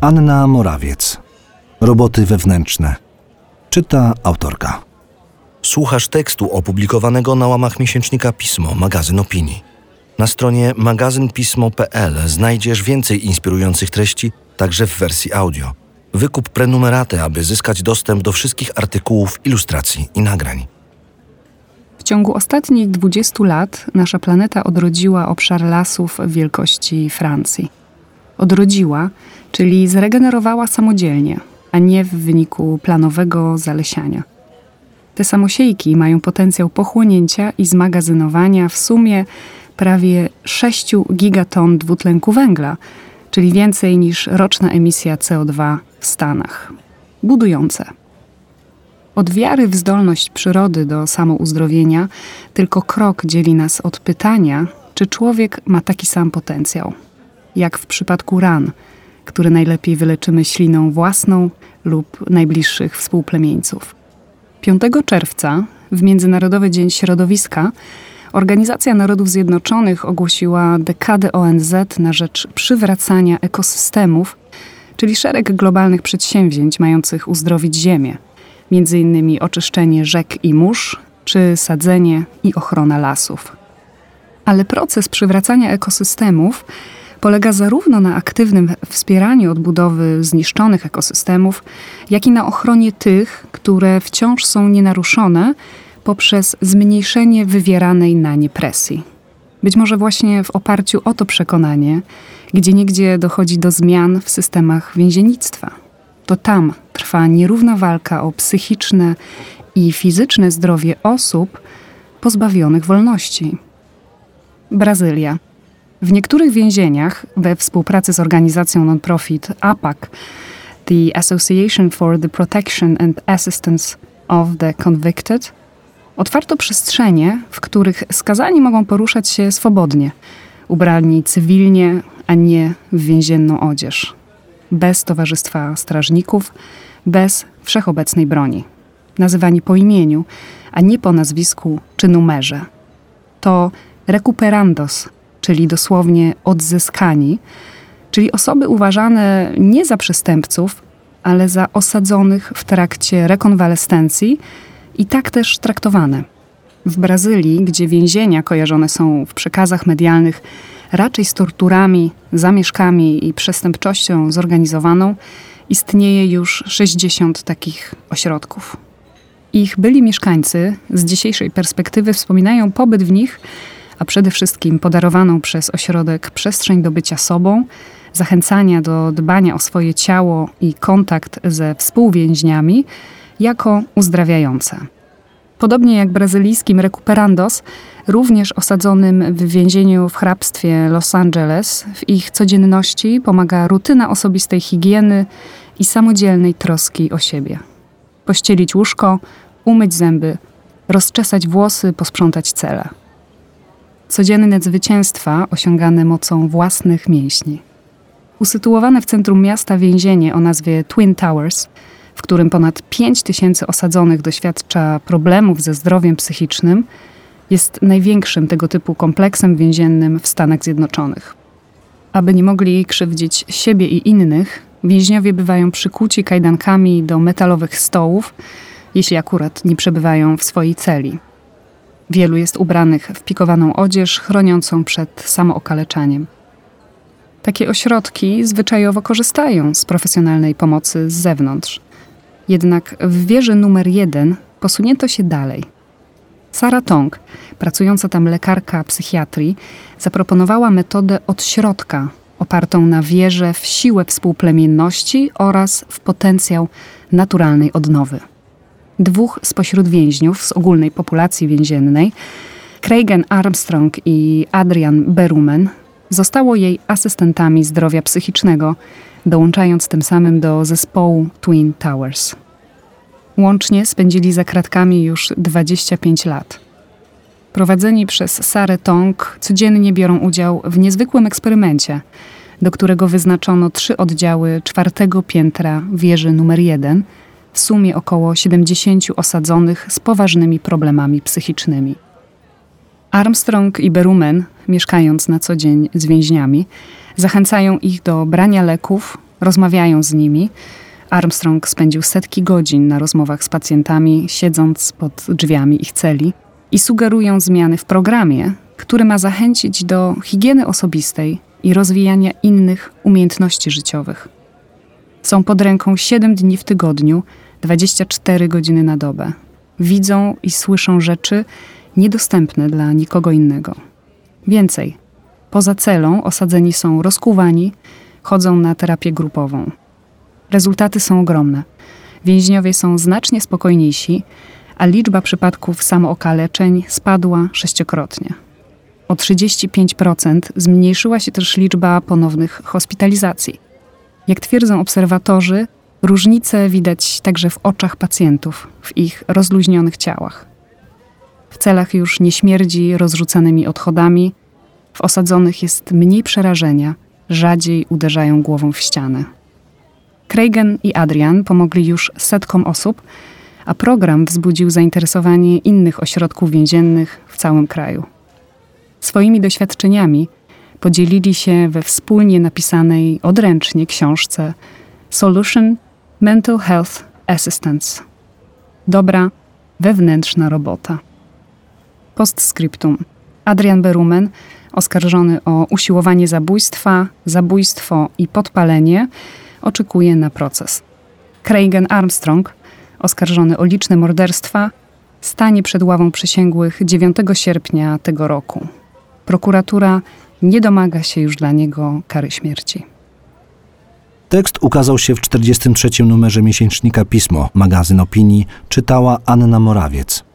Anna Morawiec. Roboty wewnętrzne. Czyta autorka. Słuchasz tekstu opublikowanego na łamach miesięcznika Pismo, magazyn opinii. Na stronie magazynpismo.pl znajdziesz więcej inspirujących treści, także w wersji audio. Wykup prenumeraty, aby zyskać dostęp do wszystkich artykułów, ilustracji i nagrań. W ciągu ostatnich 20 lat nasza planeta odrodziła obszar lasów wielkości Francji. Odrodziła, czyli zregenerowała samodzielnie, a nie w wyniku planowego zalesiania. Te samosiejki mają potencjał pochłonięcia i zmagazynowania w sumie prawie 6 gigaton dwutlenku węgla, czyli więcej niż roczna emisja CO2 w Stanach. Budujące. Od wiary w zdolność przyrody do samouzdrowienia tylko krok dzieli nas od pytania, czy człowiek ma taki sam potencjał. Jak w przypadku ran, które najlepiej wyleczymy śliną własną lub najbliższych współplemieńców. 5 czerwca, w Międzynarodowy Dzień Środowiska, Organizacja Narodów Zjednoczonych ogłosiła dekadę ONZ na rzecz przywracania ekosystemów, czyli szereg globalnych przedsięwzięć mających uzdrowić Ziemię, m.in. oczyszczenie rzek i mórz, czy sadzenie i ochrona lasów. Ale proces przywracania ekosystemów polega zarówno na aktywnym wspieraniu odbudowy zniszczonych ekosystemów, jak i na ochronie tych, które wciąż są nienaruszone poprzez zmniejszenie wywieranej na nie presji. Być może właśnie w oparciu o to przekonanie, gdzie niegdzie dochodzi do zmian w systemach więziennictwa. To tam trwa nierówna walka o psychiczne i fizyczne zdrowie osób pozbawionych wolności. Brazylia. W niektórych więzieniach, we współpracy z organizacją non-profit APAC, the Association for the Protection and Assistance of the Convicted, otwarto przestrzenie, w których skazani mogą poruszać się swobodnie, ubrani cywilnie, a nie w więzienną odzież, bez towarzystwa strażników, bez wszechobecnej broni, nazywani po imieniu, a nie po nazwisku czy numerze. To recuperandos, czyli dosłownie odzyskani, czyli osoby uważane nie za przestępców, ale za osadzonych w trakcie rekonwalescencji i tak też traktowane. W Brazylii, gdzie więzienia kojarzone są w przekazach medialnych raczej z torturami, zamieszkami i przestępczością zorganizowaną, istnieje już 60 takich ośrodków. Ich byli mieszkańcy z dzisiejszej perspektywy wspominają pobyt w nich a przede wszystkim podarowaną przez ośrodek przestrzeń do bycia sobą, zachęcania do dbania o swoje ciało i kontakt ze współwięźniami jako uzdrawiające. Podobnie jak brazylijskim Recuperandos, również osadzonym w więzieniu w hrabstwie Los Angeles, w ich codzienności pomaga rutyna osobistej higieny i samodzielnej troski o siebie. Pościelić łóżko, umyć zęby, rozczesać włosy, posprzątać cele codzienne zwycięstwa osiągane mocą własnych mięśni. Usytuowane w centrum miasta więzienie o nazwie Twin Towers, w którym ponad 5 tysięcy osadzonych doświadcza problemów ze zdrowiem psychicznym, jest największym tego typu kompleksem więziennym w Stanach Zjednoczonych. Aby nie mogli krzywdzić siebie i innych, więźniowie bywają przykuci kajdankami do metalowych stołów, jeśli akurat nie przebywają w swojej celi. Wielu jest ubranych w pikowaną odzież chroniącą przed samookaleczaniem. Takie ośrodki zwyczajowo korzystają z profesjonalnej pomocy z zewnątrz. Jednak w wieży numer jeden posunięto się dalej. Sara Tong, pracująca tam lekarka psychiatrii, zaproponowała metodę od środka, opartą na wierze w siłę współplemienności oraz w potencjał naturalnej odnowy dwóch spośród więźniów z ogólnej populacji więziennej, Cragen Armstrong i Adrian Berumen, zostało jej asystentami zdrowia psychicznego, dołączając tym samym do zespołu Twin Towers. Łącznie spędzili za kratkami już 25 lat. Prowadzeni przez Sarę Tong codziennie biorą udział w niezwykłym eksperymencie, do którego wyznaczono trzy oddziały czwartego piętra wieży numer jeden – w sumie około 70 osadzonych z poważnymi problemami psychicznymi. Armstrong i Berumen, mieszkając na co dzień z więźniami, zachęcają ich do brania leków, rozmawiają z nimi. Armstrong spędził setki godzin na rozmowach z pacjentami, siedząc pod drzwiami ich celi i sugerują zmiany w programie, który ma zachęcić do higieny osobistej i rozwijania innych umiejętności życiowych. Są pod ręką 7 dni w tygodniu, 24 godziny na dobę. Widzą i słyszą rzeczy niedostępne dla nikogo innego. Więcej, poza celą osadzeni są rozkuwani, chodzą na terapię grupową. Rezultaty są ogromne. Więźniowie są znacznie spokojniejsi, a liczba przypadków samookaleczeń spadła sześciokrotnie. O 35% zmniejszyła się też liczba ponownych hospitalizacji. Jak twierdzą obserwatorzy, różnice widać także w oczach pacjentów, w ich rozluźnionych ciałach. W celach już nie śmierdzi rozrzucanymi odchodami, w osadzonych jest mniej przerażenia, rzadziej uderzają głową w ścianę. Cragen i Adrian pomogli już setkom osób, a program wzbudził zainteresowanie innych ośrodków więziennych w całym kraju. Swoimi doświadczeniami podzielili się we wspólnie napisanej odręcznie książce Solution Mental Health Assistance. Dobra, wewnętrzna robota. Postscriptum. Adrian Berumen, oskarżony o usiłowanie zabójstwa, zabójstwo i podpalenie, oczekuje na proces. Cragen Armstrong, oskarżony o liczne morderstwa, stanie przed ławą przysięgłych 9 sierpnia tego roku. Prokuratura nie domaga się już dla niego kary śmierci. Tekst ukazał się w 43. numerze miesięcznika Pismo, magazyn opinii, czytała Anna Morawiec.